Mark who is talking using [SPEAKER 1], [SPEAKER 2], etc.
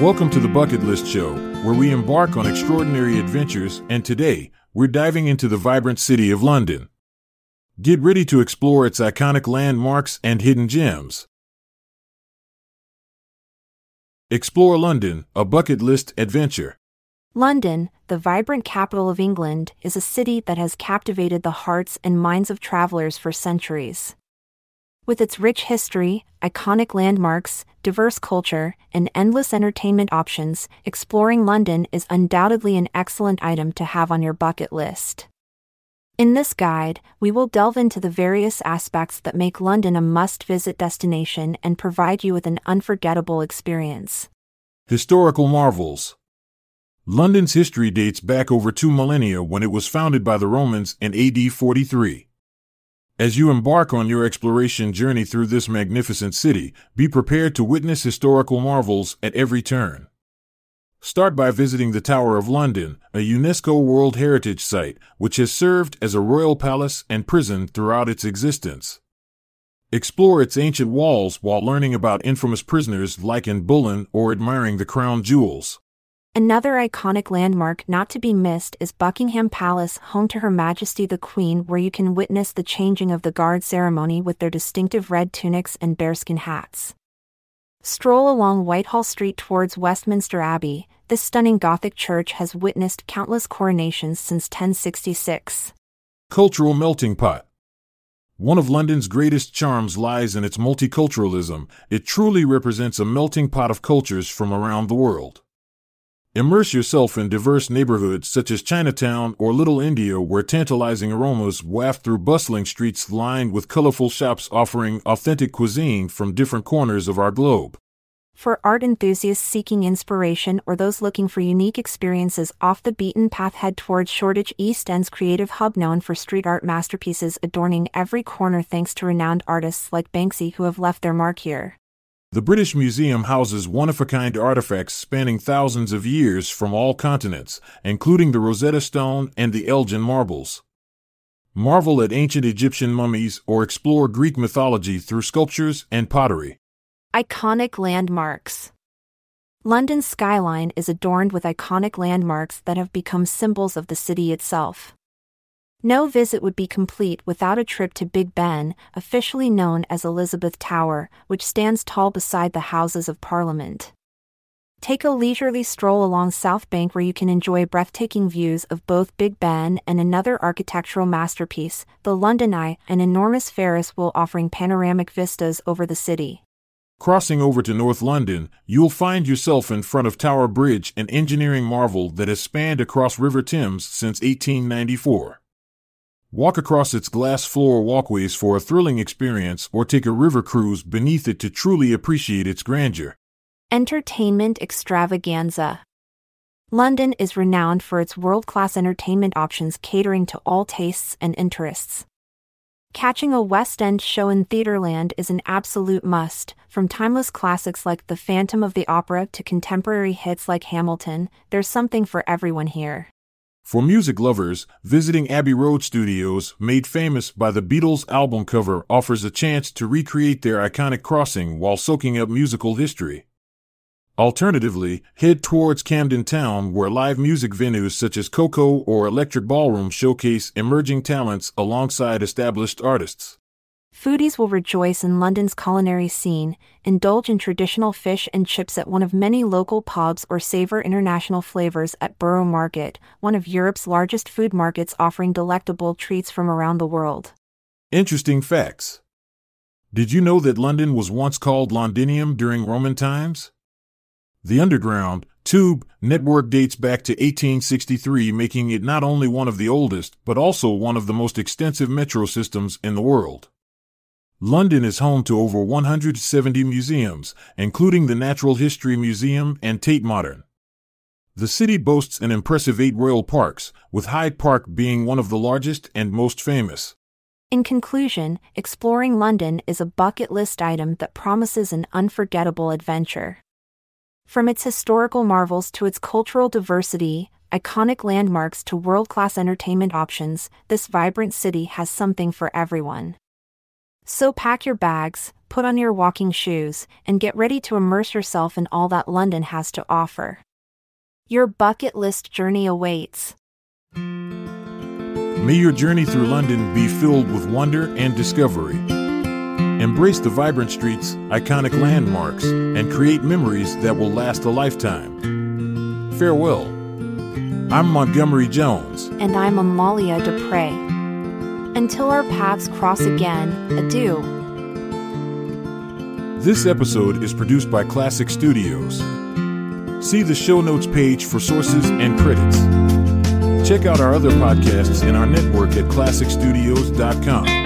[SPEAKER 1] Welcome to the Bucket List Show, where we embark on extraordinary adventures, and today, we're diving into the vibrant city of London. Get ready to explore its iconic landmarks and hidden gems. Explore London, a bucket list adventure.
[SPEAKER 2] London, the vibrant capital of England, is a city that has captivated the hearts and minds of travelers for centuries. With its rich history, iconic landmarks, diverse culture, and endless entertainment options, exploring London is undoubtedly an excellent item to have on your bucket list. In this guide, we will delve into the various aspects that make London a must visit destination and provide you with an unforgettable experience.
[SPEAKER 1] Historical marvels. London's history dates back over two millennia when it was founded by the Romans in AD 43. As you embark on your exploration journey through this magnificent city, be prepared to witness historical marvels at every turn. Start by visiting the Tower of London, a UNESCO World Heritage Site, which has served as a royal palace and prison throughout its existence. Explore its ancient walls while learning about infamous prisoners like Anne Boleyn or admiring the crown jewels.
[SPEAKER 2] Another iconic landmark not to be missed is Buckingham Palace, home to Her Majesty the Queen, where you can witness the changing of the guard ceremony with their distinctive red tunics and bearskin hats. Stroll along Whitehall Street towards Westminster Abbey. This stunning Gothic church has witnessed countless coronations since 1066.
[SPEAKER 1] Cultural melting pot. One of London's greatest charms lies in its multiculturalism. It truly represents a melting pot of cultures from around the world. Immerse yourself in diverse neighborhoods such as Chinatown or Little India, where tantalizing aromas waft through bustling streets lined with colorful shops offering authentic cuisine from different corners of our globe.
[SPEAKER 2] For art enthusiasts seeking inspiration or those looking for unique experiences off the beaten path, head towards Shoreditch East End's creative hub known for street art masterpieces adorning every corner thanks to renowned artists like Banksy who have left their mark here.
[SPEAKER 1] The British Museum houses one of a kind artifacts spanning thousands of years from all continents, including the Rosetta Stone and the Elgin marbles. Marvel at ancient Egyptian mummies or explore Greek mythology through sculptures and pottery.
[SPEAKER 2] Iconic landmarks. London's skyline is adorned with iconic landmarks that have become symbols of the city itself. No visit would be complete without a trip to Big Ben, officially known as Elizabeth Tower, which stands tall beside the Houses of Parliament. Take a leisurely stroll along South Bank where you can enjoy breathtaking views of both Big Ben and another architectural masterpiece, the London Eye, an enormous Ferris wheel offering panoramic vistas over the city.
[SPEAKER 1] Crossing over to North London, you'll find yourself in front of Tower Bridge, an engineering marvel that has spanned across River Thames since 1894. Walk across its glass floor walkways for a thrilling experience or take a river cruise beneath it to truly appreciate its grandeur.
[SPEAKER 2] Entertainment extravaganza. London is renowned for its world class entertainment options catering to all tastes and interests. Catching a West End show in Theatreland is an absolute must, from timeless classics like The Phantom of the Opera to contemporary hits like Hamilton, there's something for everyone here.
[SPEAKER 1] For music lovers, visiting Abbey Road Studios, made famous by the Beatles album cover, offers a chance to recreate their iconic crossing while soaking up musical history. Alternatively, head towards Camden Town where live music venues such as KOKO or Electric Ballroom showcase emerging talents alongside established artists.
[SPEAKER 2] Foodies will rejoice in London's culinary scene, indulge in traditional fish and chips at one of many local pubs, or savor international flavors at Borough Market, one of Europe's largest food markets offering delectable treats from around the world.
[SPEAKER 1] Interesting facts. Did you know that London was once called Londinium during Roman times? The Underground, Tube, network dates back to 1863, making it not only one of the oldest, but also one of the most extensive metro systems in the world. London is home to over 170 museums, including the Natural History Museum and Tate Modern. The city boasts an impressive eight royal parks, with Hyde Park being one of the largest and most famous.
[SPEAKER 2] In conclusion, exploring London is a bucket list item that promises an unforgettable adventure. From its historical marvels to its cultural diversity, iconic landmarks to world class entertainment options, this vibrant city has something for everyone. So pack your bags, put on your walking shoes, and get ready to immerse yourself in all that London has to offer. Your bucket list journey awaits.
[SPEAKER 1] May your journey through London be filled with wonder and discovery. Embrace the vibrant streets, iconic landmarks, and create memories that will last a lifetime. Farewell. I'm Montgomery Jones.
[SPEAKER 2] And I'm Amalia Dupre. Until our paths cross again, adieu.
[SPEAKER 1] This episode is produced by Klassic Studios. See the show notes page for sources and credits. Check out our other podcasts in our network at klassicstudios.com.